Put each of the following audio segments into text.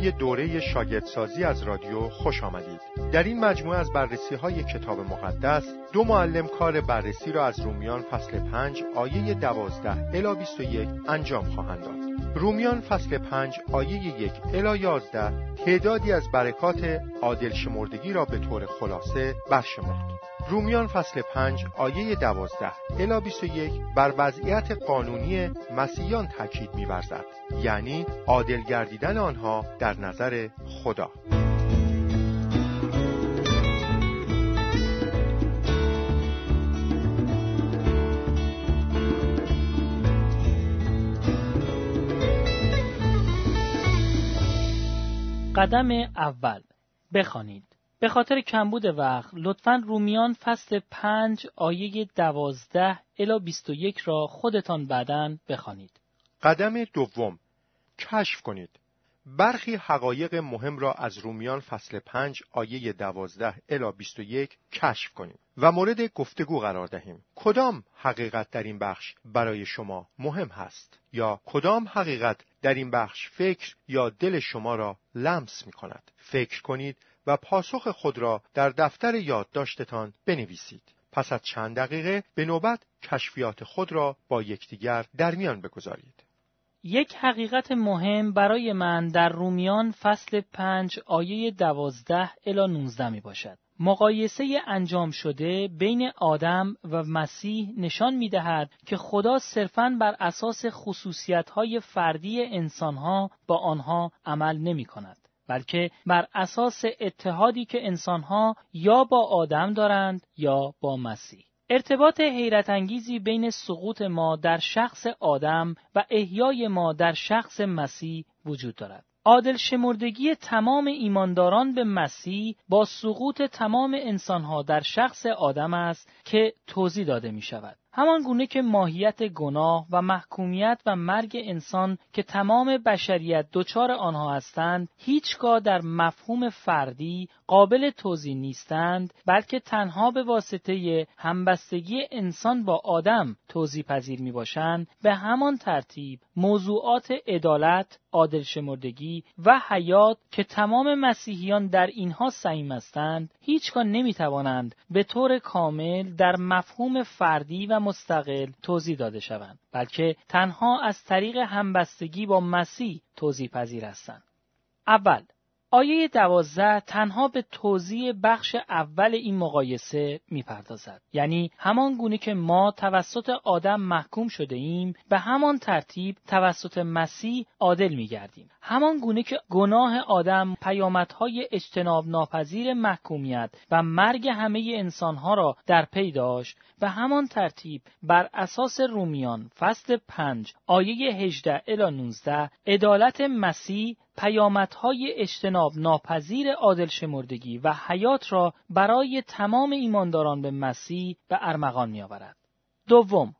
برنامه دوره شاگردسازی از رادیو خوش آمدید. در این مجموعه از بررسی های کتاب مقدس دو معلم کار بررسی را از رومیان فصل 5 آیه 12 الی 21 انجام خواهند داد. رومیان فصل 5 آیه 1 الی 11 تعدادی از برکات عادل شمردگی را به طور خلاصه برشمرد. رومیان فصل 5 آیه 12 الی 21 بر وضعیت قانونی مسیحیان تاکید می‌ورزد. یعنی عادل گردیدن آنها در نظر خدا. قدم اول. بخوانید. به خاطر کمبود وقت لطفا رومیان فصل پنج آیه دوازده الا بیست و یک را خودتان بعدا بخوانید. قدم دوم کشف کنید. برخی حقایق مهم را از رومیان فصل پنج آیه دوازده الا بیست و یک کشف کنید و مورد گفتگو قرار دهیم. کدام حقیقت در این بخش برای شما مهم هست؟ یا کدام حقیقت در این بخش فکر یا دل شما را لمس می کند؟ فکر کنید و پاسخ خود را در دفتر یادداشتتان بنویسید. پس از چند دقیقه به نوبت کشفیات خود را با یکدیگر در میان بگذارید. یک حقیقت مهم برای من در رومیان فصل پنج آیه دوازده الا 19 می باشد. مقایسه انجام شده بین آدم و مسیح نشان می دهد که خدا صرفاً بر اساس خصوصیت های فردی انسانها با آنها عمل نمی کند. بلکه بر اساس اتحادی که انسانها یا با آدم دارند یا با مسیح. ارتباط حیرت انگیزی بین سقوط ما در شخص آدم و احیای ما در شخص مسیح وجود دارد. عادل شمردگی تمام ایمانداران به مسیح با سقوط تمام انسانها در شخص آدم است که توضیح داده می شود. همان گونه که ماهیت گناه و محکومیت و مرگ انسان که تمام بشریت دچار آنها هستند هیچگاه در مفهوم فردی قابل توضیح نیستند بلکه تنها به واسطه همبستگی انسان با آدم توضیح پذیر می باشند به همان ترتیب موضوعات عدالت عادل شمردگی و حیات که تمام مسیحیان در اینها سعیم هستند هیچگاه نمی توانند به طور کامل در مفهوم فردی و مستقل توضیح داده شوند بلکه تنها از طریق همبستگی با مسیح توضیح پذیر هستند. اول آیه دوازده تنها به توضیح بخش اول این مقایسه می‌پردازد. یعنی همان گونه که ما توسط آدم محکوم شده ایم به همان ترتیب توسط مسیح عادل میگردیم. همان گونه که گناه آدم پیامدهای اجتناب ناپذیر محکومیت و مرگ همه انسانها را در پی داشت به همان ترتیب بر اساس رومیان فصل پنج آیه 18 الی 19 عدالت مسیح پیامدهای اجتناب ناپذیر عادل شمردگی و حیات را برای تمام ایمانداران به مسیح به ارمغان میآورد. دوم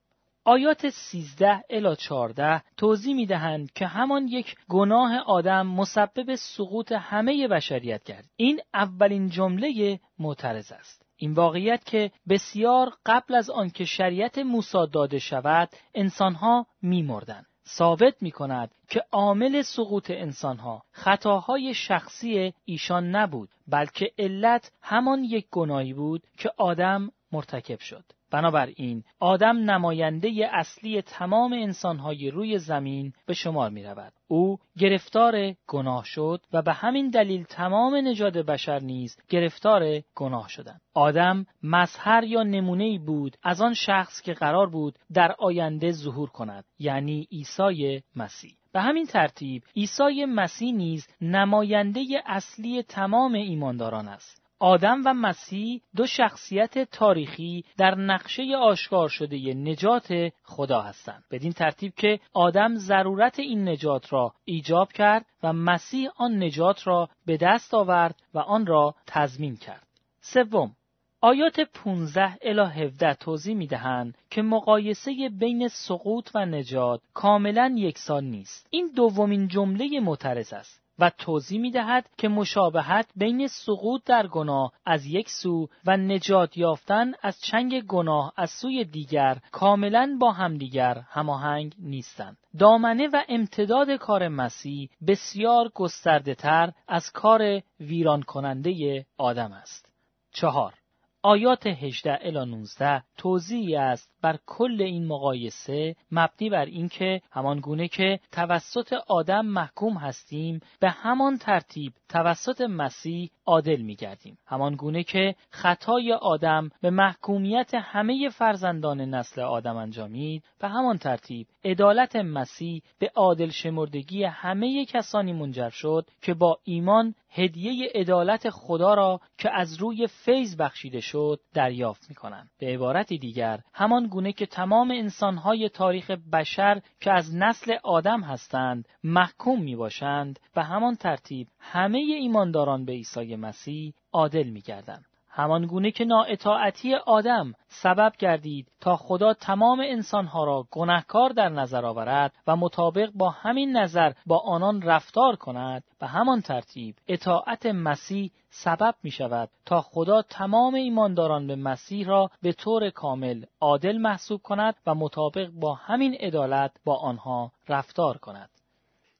آیات 13 الی 14 توضیح می دهند که همان یک گناه آدم مسبب سقوط همه بشریت کرد. این اولین جمله معترض است. این واقعیت که بسیار قبل از آنکه شریعت موسی داده شود انسانها میمردند ثابت می کند که عامل سقوط انسانها خطاهای شخصی ایشان نبود بلکه علت همان یک گناهی بود که آدم مرتکب شد. بنابراین آدم نماینده اصلی تمام انسانهای روی زمین به شمار می رود. او گرفتار گناه شد و به همین دلیل تمام نژاد بشر نیز گرفتار گناه شدند. آدم مظهر یا نمونه بود از آن شخص که قرار بود در آینده ظهور کند یعنی عیسی مسیح. به همین ترتیب عیسی مسیح نیز نماینده اصلی تمام ایمانداران است. آدم و مسیح دو شخصیت تاریخی در نقشه آشکار شده نجات خدا هستند بدین ترتیب که آدم ضرورت این نجات را ایجاب کرد و مسیح آن نجات را به دست آورد و آن را تضمین کرد سوم آیات 15 الی 17 توضیح می دهند که مقایسه بین سقوط و نجات کاملا یکسان نیست. این دومین جمله معترض است. و توضیح می دهد که مشابهت بین سقوط در گناه از یک سو و نجات یافتن از چنگ گناه از سوی دیگر کاملا با همدیگر هماهنگ نیستند. دامنه و امتداد کار مسیح بسیار گسترده تر از کار ویران کننده آدم است. چهار آیات 18 الی 19 توضیحی است بر کل این مقایسه مبنی بر اینکه همان گونه که توسط آدم محکوم هستیم به همان ترتیب توسط مسیح عادل می گردیم. همان گونه که خطای آدم به محکومیت همه فرزندان نسل آدم انجامید به همان ترتیب عدالت مسیح به عادل شمردگی همه کسانی منجر شد که با ایمان هدیه عدالت خدا را که از روی فیض بخشیده شد دریافت می کنند. به عبارت دیگر همان گونه که تمام انسانهای تاریخ بشر که از نسل آدم هستند محکوم می باشند به همان ترتیب همه ایمانداران به عیسی مسیح عادل می گردند. همان گونه که نااطاعتی آدم سبب گردید تا خدا تمام انسانها را گناهکار در نظر آورد و مطابق با همین نظر با آنان رفتار کند به همان ترتیب اطاعت مسیح سبب می شود تا خدا تمام ایمانداران به مسیح را به طور کامل عادل محسوب کند و مطابق با همین عدالت با آنها رفتار کند.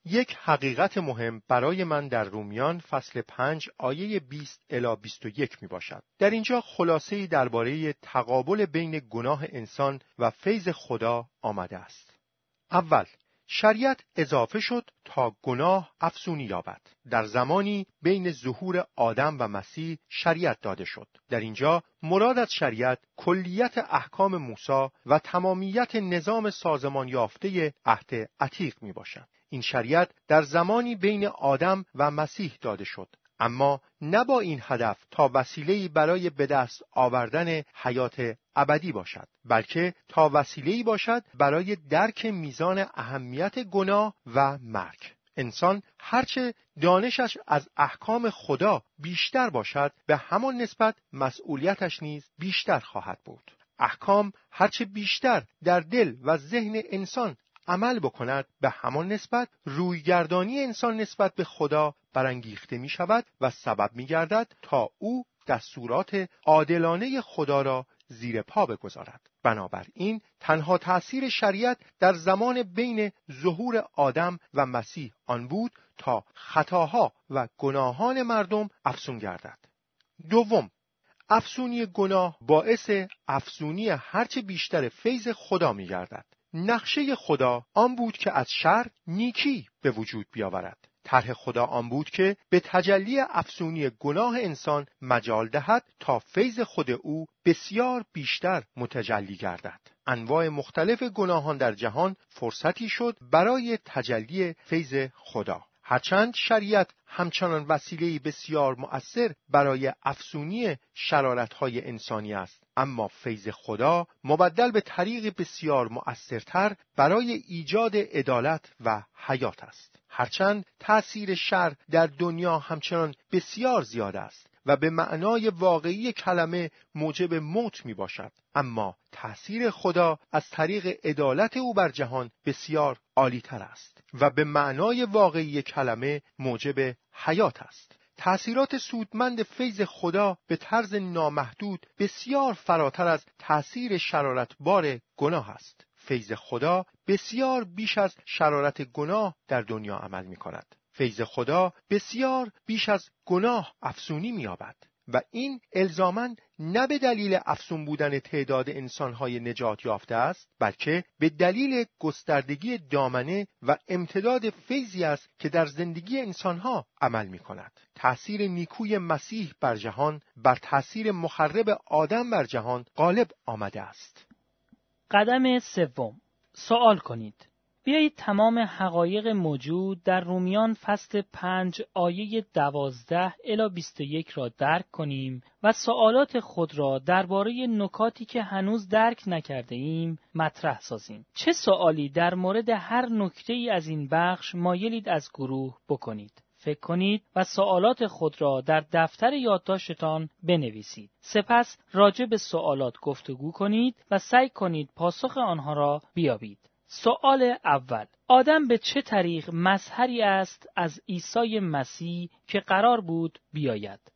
یک حقیقت مهم برای من در رومیان فصل 5 آیه 20 الی 21 می باشد. در اینجا خلاصه درباره تقابل بین گناه انسان و فیض خدا آمده است. اول شریعت اضافه شد تا گناه افسونی یابد. در زمانی بین ظهور آدم و مسیح شریعت داده شد. در اینجا مراد از شریعت کلیت احکام موسی و تمامیت نظام سازمان یافته عهد عتیق می باشد. این شریعت در زمانی بین آدم و مسیح داده شد. اما نه با این هدف تا وسیله‌ای برای به دست آوردن حیات ابدی باشد بلکه تا وسیله‌ای باشد برای درک میزان اهمیت گناه و مرگ. انسان هرچه دانشش از احکام خدا بیشتر باشد به همان نسبت مسئولیتش نیز بیشتر خواهد بود. احکام هرچه بیشتر در دل و ذهن انسان عمل بکند به همان نسبت رویگردانی انسان نسبت به خدا برانگیخته می شود و سبب می گردد تا او دستورات عادلانه خدا را زیر پا بگذارد. بنابراین تنها تأثیر شریعت در زمان بین ظهور آدم و مسیح آن بود تا خطاها و گناهان مردم افسون گردد. دوم افسونی گناه باعث افسونی هرچه بیشتر فیض خدا می گردد نقشه خدا آن بود که از شر نیکی به وجود بیاورد. طرح خدا آن بود که به تجلی افسونی گناه انسان مجال دهد تا فیض خود او بسیار بیشتر متجلی گردد. انواع مختلف گناهان در جهان فرصتی شد برای تجلی فیض خدا. هرچند شریعت همچنان وسیله بسیار مؤثر برای افسونی شرارتهای انسانی است. اما فیض خدا مبدل به طریق بسیار مؤثرتر برای ایجاد عدالت و حیات است. هرچند تأثیر شر در دنیا همچنان بسیار زیاد است و به معنای واقعی کلمه موجب موت می باشد اما تأثیر خدا از طریق عدالت او بر جهان بسیار عالیتر است. و به معنای واقعی کلمه موجب حیات است. تأثیرات سودمند فیض خدا به طرز نامحدود بسیار فراتر از تأثیر شرارتبار گناه است. فیض خدا بسیار بیش از شرارت گناه در دنیا عمل می کند فیض خدا بسیار بیش از گناه افسونی می‌یابد. و این الزامن نه به دلیل افسون بودن تعداد انسانهای نجات یافته است بلکه به دلیل گستردگی دامنه و امتداد فیضی است که در زندگی انسانها عمل می کند. تأثیر نیکوی مسیح بر جهان بر تأثیر مخرب آدم بر جهان غالب آمده است. قدم سوم سوال کنید بیایید تمام حقایق موجود در رومیان فصل پنج آیه دوازده الا 21 را درک کنیم و سوالات خود را درباره نکاتی که هنوز درک نکرده ایم مطرح سازیم. چه سوالی در مورد هر نکته ای از این بخش مایلید از گروه بکنید؟ فکر کنید و سوالات خود را در دفتر یادداشتتان بنویسید. سپس راجع به سوالات گفتگو کنید و سعی کنید پاسخ آنها را بیابید. سوال اول. آدم به چه طریق مظهری است از عیسی مسیح که قرار بود بیاید؟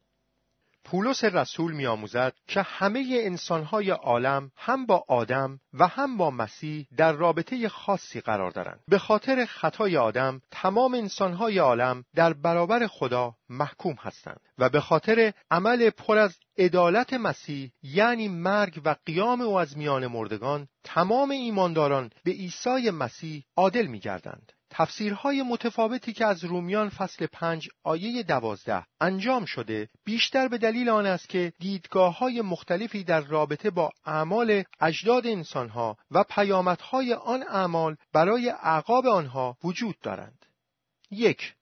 پولس رسول میآموزد که همه انسانهای عالم هم با آدم و هم با مسیح در رابطه خاصی قرار دارند. به خاطر خطای آدم تمام انسانهای عالم در برابر خدا محکوم هستند و به خاطر عمل پر از عدالت مسیح یعنی مرگ و قیام او از میان مردگان تمام ایمانداران به عیسی مسیح عادل میگردند. تفسیرهای متفاوتی که از رومیان فصل پنج آیه دوازده انجام شده بیشتر به دلیل آن است که دیدگاه های مختلفی در رابطه با اعمال اجداد انسانها و پیامدهای آن اعمال برای اعقاب آنها وجود دارند. یک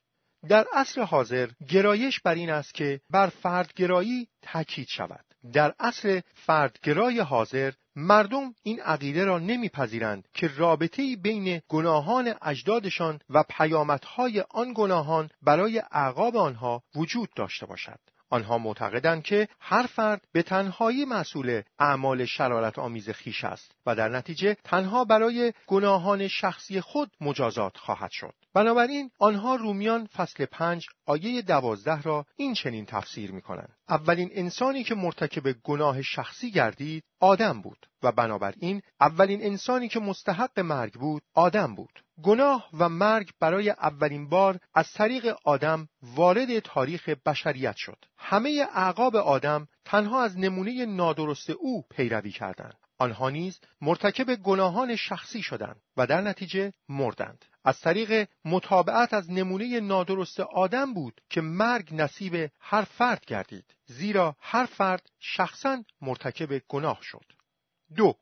در عصر حاضر گرایش بر این است که بر فردگرایی تاکید شود. در اصل فردگرای حاضر مردم این عقیده را نمیپذیرند که رابطه بین گناهان اجدادشان و پیامدهای آن گناهان برای اعقاب آنها وجود داشته باشد. آنها معتقدند که هر فرد به تنهایی مسئول اعمال شرارت آمیز خیش است و در نتیجه تنها برای گناهان شخصی خود مجازات خواهد شد. بنابراین آنها رومیان فصل پنج آیه دوازده را این چنین تفسیر می کنند. اولین انسانی که مرتکب گناه شخصی گردید آدم بود و بنابراین اولین انسانی که مستحق مرگ بود آدم بود. گناه و مرگ برای اولین بار از طریق آدم وارد تاریخ بشریت شد. همه اعقاب آدم تنها از نمونه نادرست او پیروی کردند. آنها نیز مرتکب گناهان شخصی شدند و در نتیجه مردند. از طریق مطابعت از نمونه نادرست آدم بود که مرگ نصیب هر فرد گردید زیرا هر فرد شخصا مرتکب گناه شد. دو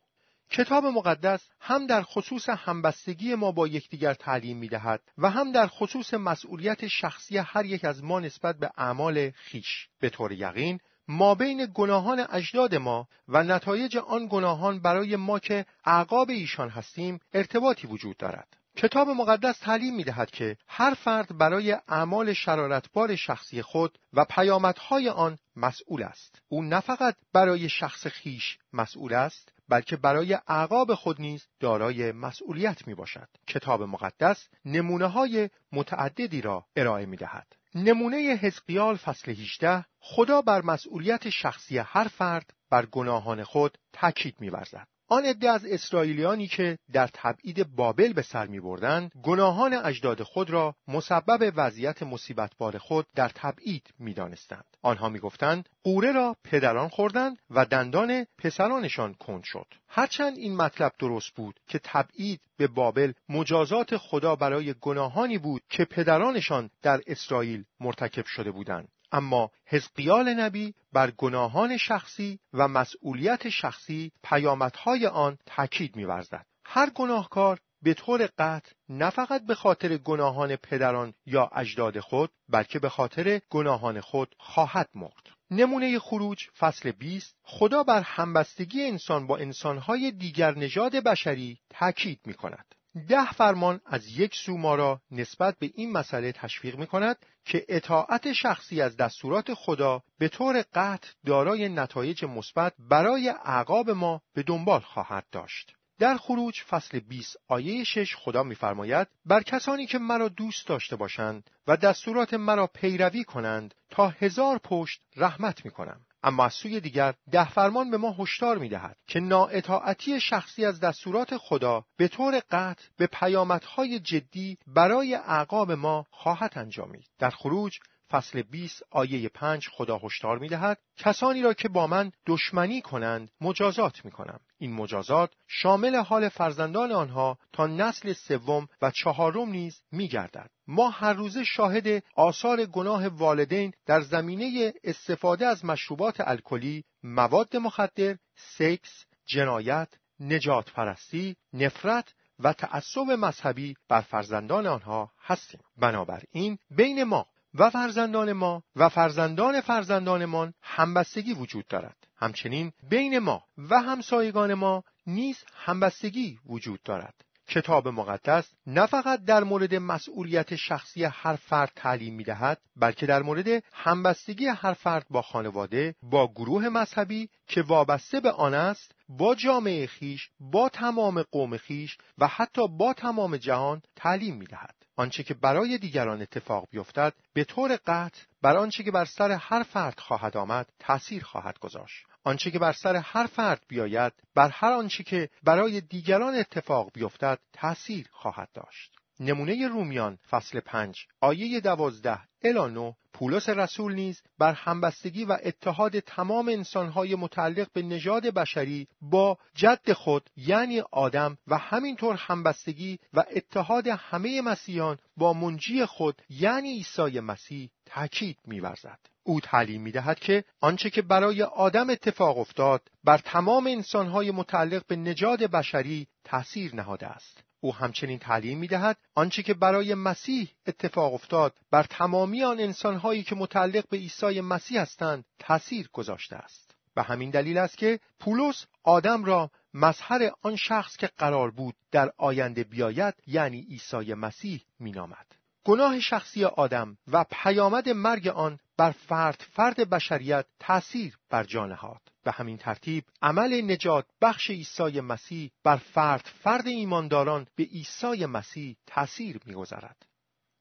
کتاب مقدس هم در خصوص همبستگی ما با یکدیگر تعلیم می دهد و هم در خصوص مسئولیت شخصی هر یک از ما نسبت به اعمال خیش به طور یقین ما بین گناهان اجداد ما و نتایج آن گناهان برای ما که اعقاب ایشان هستیم ارتباطی وجود دارد. کتاب مقدس تعلیم می دهد که هر فرد برای اعمال شرارتبار شخصی خود و پیامدهای آن مسئول است. او نه فقط برای شخص خیش مسئول است بلکه برای اعقاب خود نیز دارای مسئولیت می باشد. کتاب مقدس نمونه های متعددی را ارائه می دهد. نمونه حزقیال فصل 18 خدا بر مسئولیت شخصی هر فرد بر گناهان خود تاکید می‌ورزد. آن عده از اسرائیلیانی که در تبعید بابل به سر می بردن، گناهان اجداد خود را مسبب وضعیت مصیبتبار خود در تبعید می دانستند. آنها می گفتند قوره را پدران خوردند و دندان پسرانشان کند شد. هرچند این مطلب درست بود که تبعید به بابل مجازات خدا برای گناهانی بود که پدرانشان در اسرائیل مرتکب شده بودند اما حزقیال نبی بر گناهان شخصی و مسئولیت شخصی پیامدهای آن تاکید می‌ورزد. هر گناهکار به طور قطع نه فقط به خاطر گناهان پدران یا اجداد خود بلکه به خاطر گناهان خود خواهد مرد. نمونه خروج فصل 20 خدا بر همبستگی انسان با انسانهای دیگر نژاد بشری تاکید می کند. ده فرمان از یک سو ما را نسبت به این مسئله تشویق می کند که اطاعت شخصی از دستورات خدا به طور قطع دارای نتایج مثبت برای اعقاب ما به دنبال خواهد داشت. در خروج فصل 20 آیه 6 خدا می‌فرماید بر کسانی که مرا دوست داشته باشند و دستورات مرا پیروی کنند تا هزار پشت رحمت می‌کنم اما از سوی دیگر ده فرمان به ما هشدار می‌دهد که نااطاعتی شخصی از دستورات خدا به طور قطع به پیامدهای جدی برای اعقاب ما خواهد انجامید. در خروج فصل 20 آیه 5 خدا هشدار می دهد کسانی را که با من دشمنی کنند مجازات می کنم. این مجازات شامل حال فرزندان آنها تا نسل سوم و چهارم نیز می گردد. ما هر روزه شاهد آثار گناه والدین در زمینه استفاده از مشروبات الکلی، مواد مخدر، سکس، جنایت، نجات پرستی، نفرت و تعصب مذهبی بر فرزندان آنها هستیم. بنابراین بین ما و فرزندان ما و فرزندان فرزندانمان همبستگی وجود دارد همچنین بین ما و همسایگان ما نیز همبستگی وجود دارد کتاب مقدس نه فقط در مورد مسئولیت شخصی هر فرد تعلیم می دهد بلکه در مورد همبستگی هر فرد با خانواده با گروه مذهبی که وابسته به آن است با جامعه خیش با تمام قوم خیش و حتی با تمام جهان تعلیم می دهد. آنچه که برای دیگران اتفاق بیفتد به طور قطع بر آنچه که بر سر هر فرد خواهد آمد تأثیر خواهد گذاشت. آنچه که بر سر هر فرد بیاید بر هر آنچه که برای دیگران اتفاق بیفتد تأثیر خواهد داشت. نمونه رومیان فصل پنج آیه دوازده الی پولس رسول نیز بر همبستگی و اتحاد تمام انسانهای متعلق به نژاد بشری با جد خود یعنی آدم و همینطور همبستگی و اتحاد همه مسیحیان با منجی خود یعنی عیسی مسیح تاکید می‌ورزد. او تعلیم می‌دهد که آنچه که برای آدم اتفاق افتاد بر تمام انسانهای متعلق به نژاد بشری تأثیر نهاده است او همچنین تعلیم می دهد آنچه که برای مسیح اتفاق افتاد. بر تمامی آن انسانهایی که متعلق به عیسی مسیح هستند تأثیر گذاشته است. و همین دلیل است که پولس آدم را مظهر آن شخص که قرار بود در آینده بیاید یعنی عیسی مسیح مینامد. گناه شخصی آدم و پیامد مرگ آن بر فرد فرد بشریت تأثیر بر جا نهاد. به همین ترتیب عمل نجات بخش عیسی مسیح بر فرد فرد ایمانداران به عیسی مسیح تأثیر می‌گذارد.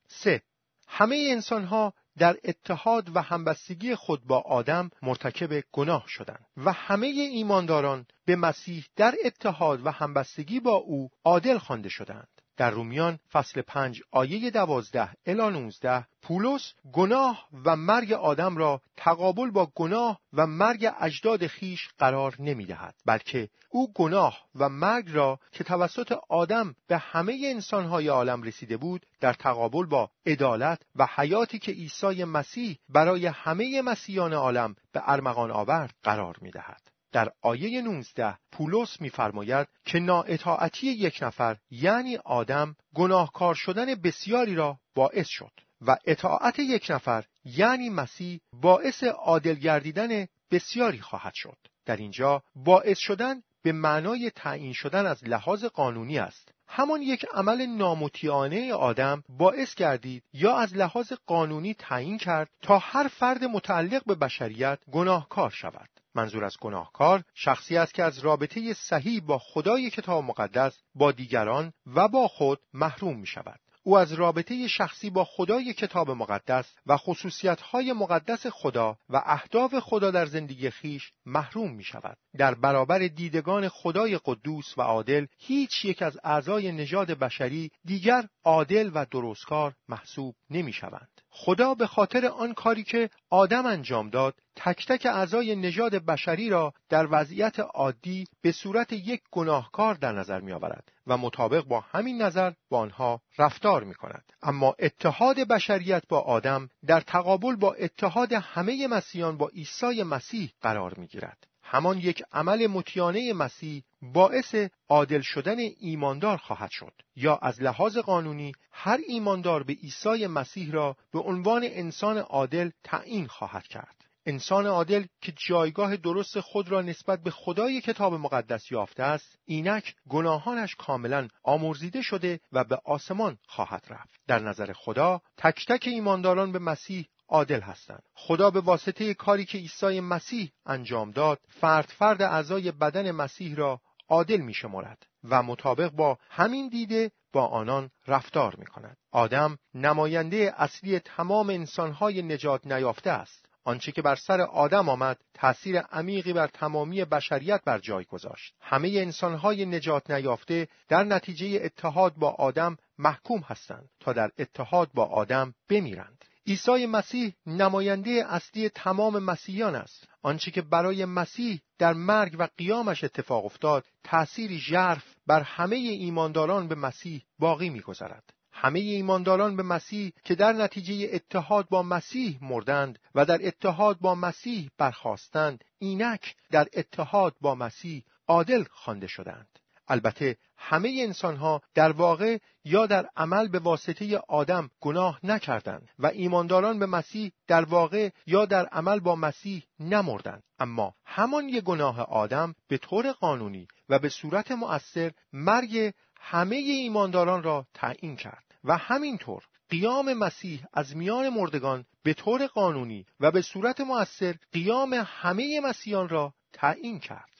سه همه انسانها در اتحاد و همبستگی خود با آدم مرتکب گناه شدند و همه ایمانداران به مسیح در اتحاد و همبستگی با او عادل خوانده شدند. در رومیان فصل پنج آیه دوازده الی نوزده پولس گناه و مرگ آدم را تقابل با گناه و مرگ اجداد خیش قرار نمی دهد بلکه او گناه و مرگ را که توسط آدم به همه انسانهای عالم رسیده بود در تقابل با عدالت و حیاتی که عیسی مسیح برای همه مسیحیان عالم به ارمغان آورد قرار می دهد. در آیه 19 پولس می‌فرماید که نااطاعتی یک نفر یعنی آدم گناهکار شدن بسیاری را باعث شد و اطاعت یک نفر یعنی مسیح باعث عادل گردیدن بسیاری خواهد شد. در اینجا باعث شدن به معنای تعیین شدن از لحاظ قانونی است. همان یک عمل نامطیعانه آدم باعث گردید یا از لحاظ قانونی تعیین کرد تا هر فرد متعلق به بشریت گناهکار شود. منظور از گناهکار شخصی است که از رابطه صحیح با خدای کتاب مقدس با دیگران و با خود محروم می شود. او از رابطه شخصی با خدای کتاب مقدس و خصوصیتهای مقدس خدا و اهداف خدا در زندگی خیش محروم می شود. در برابر دیدگان خدای قدوس و عادل هیچ یک از اعضای نژاد بشری دیگر عادل و درستکار محسوب نمی شوند. خدا به خاطر آن کاری که آدم انجام داد تک تک اعضای نژاد بشری را در وضعیت عادی به صورت یک گناهکار در نظر می آورد و مطابق با همین نظر با آنها رفتار می کند. اما اتحاد بشریت با آدم در تقابل با اتحاد همه مسیحیان با عیسی مسیح قرار می گیرد. همان یک عمل متیانه مسیح باعث عادل شدن ایماندار خواهد شد. یا از لحاظ قانونی هر ایماندار به عیسی مسیح را به عنوان انسان عادل تعیین خواهد کرد. انسان عادل که جایگاه درست خود را نسبت به خدای کتاب مقدس یافته است اینک گناهانش کاملا آمرزیده شده و به آسمان خواهد رفت. در نظر خدا تک تک ایمانداران به مسیح عادل هستند خدا به واسطه کاری که عیسی مسیح انجام داد فرد فرد اعضای بدن مسیح را عادل می شمارد و مطابق با همین دیده با آنان رفتار می کند. آدم نماینده اصلی تمام انسانهای نجات نیافته است. آنچه که بر سر آدم آمد تأثیر عمیقی بر تمامی بشریت بر جای گذاشت. همه انسانهای نجات نیافته در نتیجه اتحاد با آدم محکوم هستند تا در اتحاد با آدم بمیرند. عیسی مسیح نماینده اصلی تمام مسیحیان است. آنچه که برای مسیح در مرگ و قیامش اتفاق افتاد تأثیری ژرف بر همه ایمانداران به مسیح باقی میگذرد همه ایمانداران به مسیح که در نتیجه اتحاد با مسیح مردند و در اتحاد با مسیح برخواستند اینک در اتحاد با مسیح عادل خوانده شدند. البته همه انسان ها در واقع یا در عمل به واسطه آدم گناه نکردند و ایمانداران به مسیح در واقع یا در عمل با مسیح نمردند اما همان یک گناه آدم به طور قانونی و به صورت مؤثر مرگ همه ایمانداران را تعیین کرد و همینطور قیام مسیح از میان مردگان به طور قانونی و به صورت مؤثر قیام همه مسیحیان را تعیین کرد.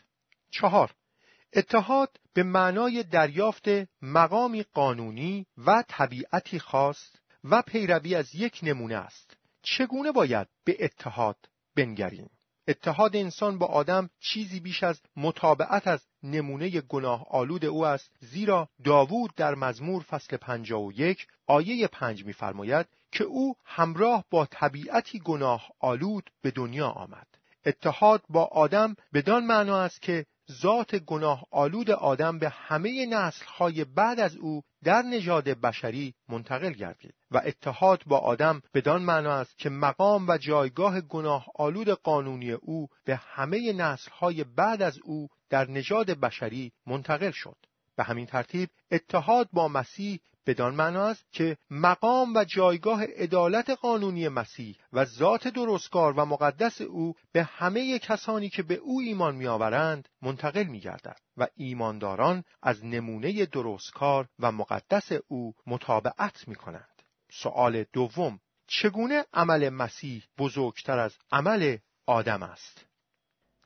چهار اتحاد به معنای دریافت مقامی قانونی و طبیعتی خاص و پیروی از یک نمونه است. چگونه باید به اتحاد بنگریم؟ اتحاد انسان با آدم چیزی بیش از مطابقت از نمونه گناه آلود او است زیرا داوود در مزمور فصل 51 آیه 5 می‌فرماید که او همراه با طبیعتی گناه آلود به دنیا آمد اتحاد با آدم بدان معنا است که ذات گناه آلود آدم به همه نسلهای بعد از او در نژاد بشری منتقل گردید و اتحاد با آدم بدان معنا است که مقام و جایگاه گناه آلود قانونی او به همه نسلهای بعد از او در نژاد بشری منتقل شد. به همین ترتیب اتحاد با مسیح بدان معنا است که مقام و جایگاه عدالت قانونی مسیح و ذات درستکار و مقدس او به همه کسانی که به او ایمان میآورند منتقل میگردد و ایمانداران از نمونه درستکار و مقدس او مطابقت می کنند. سؤال دوم چگونه عمل مسیح بزرگتر از عمل آدم است؟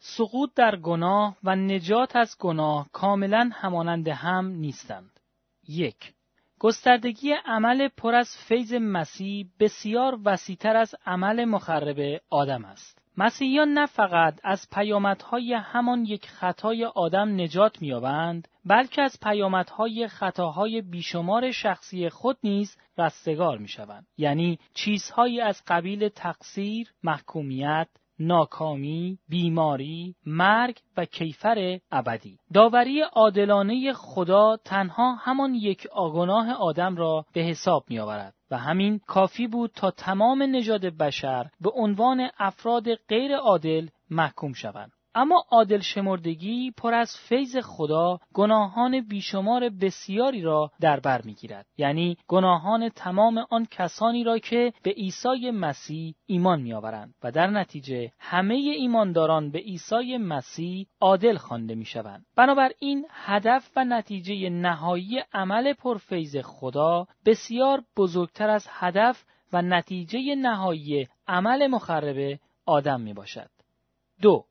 سقوط در گناه و نجات از گناه کاملا همانند هم نیستند. یک گستردگی عمل پر از فیض مسیح بسیار وسیعتر از عمل مخرب آدم است. مسیحیان نه فقط از پیامدهای همان یک خطای آدم نجات می‌یابند بلکه از پیامدهای خطاهای بیشمار شخصی خود نیز رستگار می‌شوند یعنی چیزهایی از قبیل تقصیر محکومیت ناکامی، بیماری، مرگ و کیفر ابدی. داوری عادلانه خدا تنها همان یک آگناه آدم را به حساب می آورد و همین کافی بود تا تمام نژاد بشر به عنوان افراد غیر عادل محکوم شوند. اما عادل شمردگی پر از فیض خدا گناهان بیشمار بسیاری را در بر می‌گیرد یعنی گناهان تمام آن کسانی را که به عیسی مسیح ایمان میآورند و در نتیجه همه ایمانداران به عیسی مسیح عادل خوانده می‌شوند بنابراین هدف و نتیجه نهایی عمل پرفیض خدا بسیار بزرگتر از هدف و نتیجه نهایی عمل مخرب آدم می باشد. دو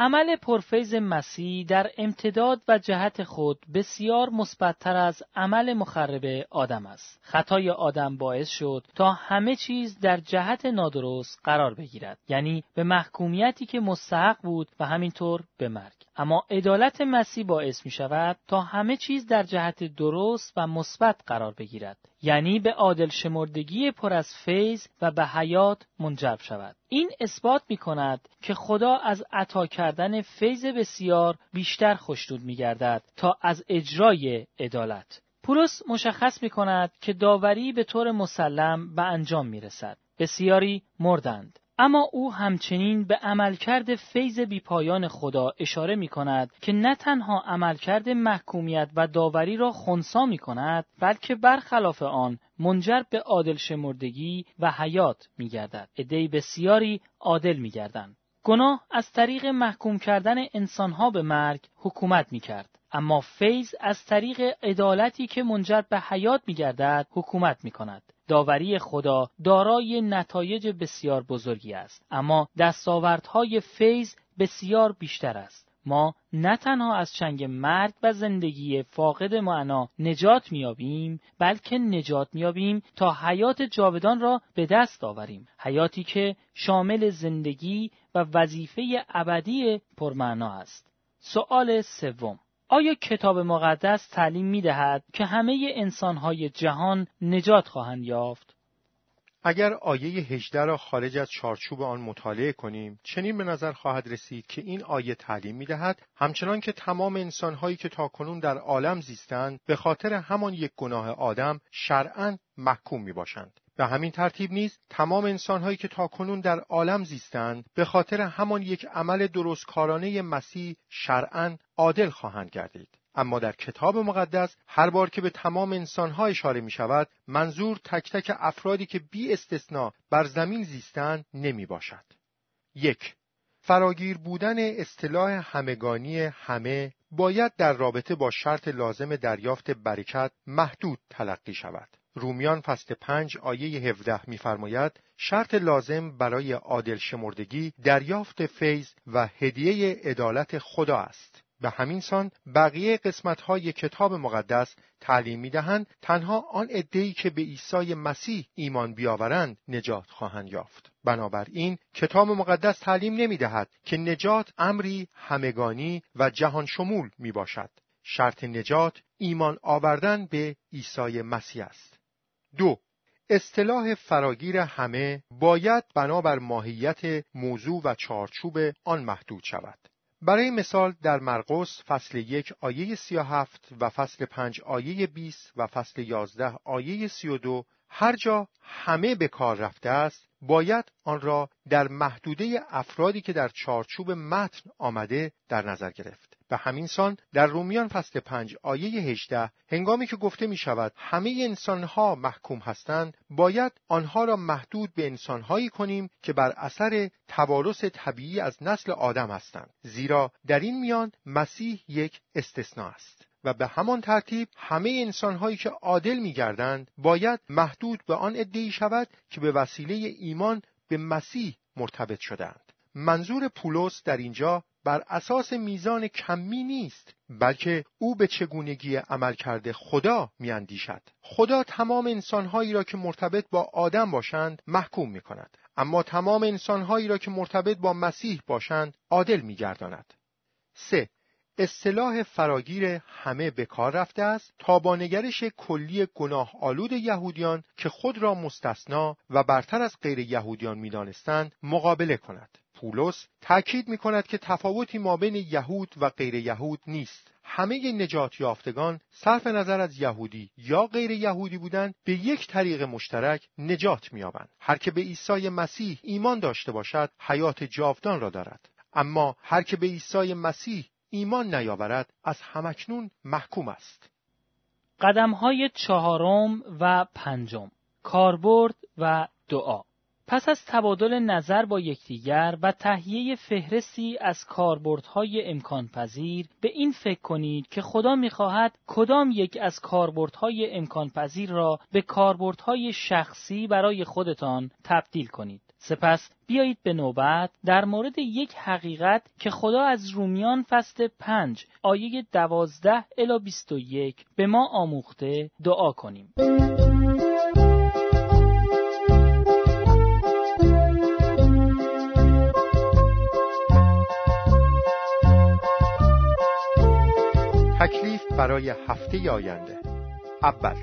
عمل پرفیز مسیح در امتداد و جهت خود بسیار مثبتتر از عمل مخرب آدم است. خطای آدم باعث شد تا همه چیز در جهت نادرست قرار بگیرد. یعنی به محکومیتی که مستحق بود و همینطور به مرگ. اما عدالت مسیح باعث می شود تا همه چیز در جهت درست و مثبت قرار بگیرد یعنی به عادل شمردگی پر از فیض و به حیات منجر شود این اثبات می کند که خدا از عطا کردن فیض بسیار بیشتر خوشنود می گردد تا از اجرای عدالت پولس مشخص می کند که داوری به طور مسلم به انجام می رسد. بسیاری مردند. اما او همچنین به عملکرد فیض بیپایان خدا اشاره می کند که نه تنها عملکرد محکومیت و داوری را خونسا می کند بلکه برخلاف آن منجر به عادل شمردگی و حیات می گردد. ادهی بسیاری عادل می گردند. گناه از طریق محکوم کردن انسانها به مرگ حکومت می کرد. اما فیض از طریق عدالتی که منجر به حیات می گردد حکومت می کند. داوری خدا دارای نتایج بسیار بزرگی است. اما دستاوردهای فیض بسیار بیشتر است. ما نه تنها از چنگ مرگ و زندگی فاقد معنا نجات میابیم بلکه نجات میابیم تا حیات جاودان را به دست آوریم. حیاتی که شامل زندگی و وظیفه ابدی پرمعنا است. سؤال سوم. آیا کتاب مقدس تعلیم می دهد که همه انسانهای جهان نجات خواهند یافت؟ اگر آیه 18 را خارج از چارچوب آن مطالعه کنیم چنین به نظر خواهد رسید که این آیه تعلیم می دهد همچنان که تمام انسانهایی که تاکنون در عالم زیستند به خاطر همان یک گناه آدم شرعا محکوم می باشند به همین ترتیب نیز تمام انسانهایی که تاکنون در عالم زیستند به خاطر همان یک عمل درستکارانه مسیح شرعا عادل خواهند گردید اما در کتاب مقدس هر بار که به تمام انسانها اشاره می شود منظور تک تک افرادی که بی استثنا بر زمین زیستند نمی باشد. یک فراگیر بودن اصطلاح همگانی همه باید در رابطه با شرط لازم دریافت برکت محدود تلقی شود. رومیان فصل پنج آیه 17 می‌فرماید شرط لازم برای عادل شمردگی دریافت فیض و هدیه عدالت خدا است. به همین سان بقیه قسمت های کتاب مقدس تعلیم می دهند تنها آن عده‌ای که به عیسی مسیح ایمان بیاورند نجات خواهند یافت. بنابراین کتاب مقدس تعلیم نمی دهد که نجات امری همگانی و جهان شمول می باشد. شرط نجات ایمان آوردن به عیسی مسیح است. دو اصطلاح فراگیر همه باید بنابر ماهیت موضوع و چارچوب آن محدود شود. برای مثال در مرقس فصل یک آیه سی و هفت و فصل پنج آیه 20 و فصل یازده آیه سی و دو هر جا همه به کار رفته است باید آن را در محدوده افرادی که در چارچوب متن آمده در نظر گرفت. به همین سان در رومیان فصل پنج آیه 18 هنگامی که گفته می شود همه انسانها محکوم هستند باید آنها را محدود به انسانهایی کنیم که بر اثر توارث طبیعی از نسل آدم هستند. زیرا در این میان مسیح یک استثنا است و به همان ترتیب همه انسانهایی که عادل میگردند باید محدود به آن ادعی شود که به وسیله ایمان به مسیح مرتبط شدند منظور پولس در اینجا بر اساس میزان کمی نیست بلکه او به چگونگی عمل کرده خدا میاندیشد. خدا تمام انسانهایی را که مرتبط با آدم باشند محکوم می کند اما تمام انسانهایی را که مرتبط با مسیح باشند عادل میگرداند. سه اصطلاح فراگیر همه به کار رفته است تا با نگرش کلی گناه آلود یهودیان که خود را مستثنا و برتر از غیر یهودیان می‌دانستند مقابله کند. پولس تأکید می کند که تفاوتی ما بین یهود و غیر یهود نیست. همه نجات یافتگان صرف نظر از یهودی یا غیر یهودی بودن به یک طریق مشترک نجات می‌یابند. هر که به عیسی مسیح ایمان داشته باشد حیات جاودان را دارد. اما هر که به عیسی مسیح ایمان نیاورد از همکنون محکوم است. قدم های چهارم و پنجم. کاربرد و دعا. پس از تبادل نظر با یکدیگر و تهیه فهرستی از کاربردهای امکان پذیر به این فکر کنید که خدا می‌خواهد کدام یک از کاربردهای امکان پذیر را به کاربردهای شخصی برای خودتان تبدیل کنید. سپس بیایید به نوبت در مورد یک حقیقت که خدا از رومیان فصل پنج آیه دوازده الی بیست و یک به ما آموخته دعا کنیم. برای هفته آینده. اول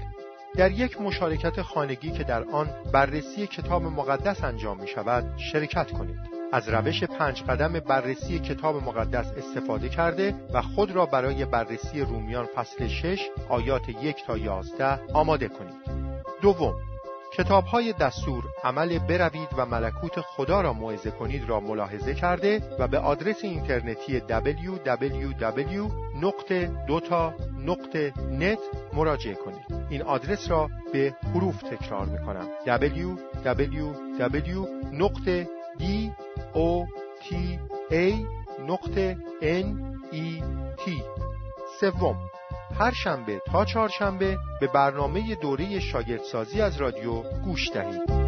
در یک مشارکت خانگی که در آن بررسی کتاب مقدس انجام می شود شرکت کنید. از روش پنج قدم بررسی کتاب مقدس استفاده کرده و خود را برای بررسی رومیان فصل 6 آیات یک تا 11 آماده کنید. دوم کتاب های دستور عمل بروید و ملکوت خدا را موعظه کنید را ملاحظه کرده و به آدرس اینترنتی www.nokte.net مراجعه کنید. این آدرس را به حروف تکرار می کنم www.dotta.net سوم هر شنبه تا چهارشنبه به برنامه دوره شاگردسازی از رادیو گوش دهید.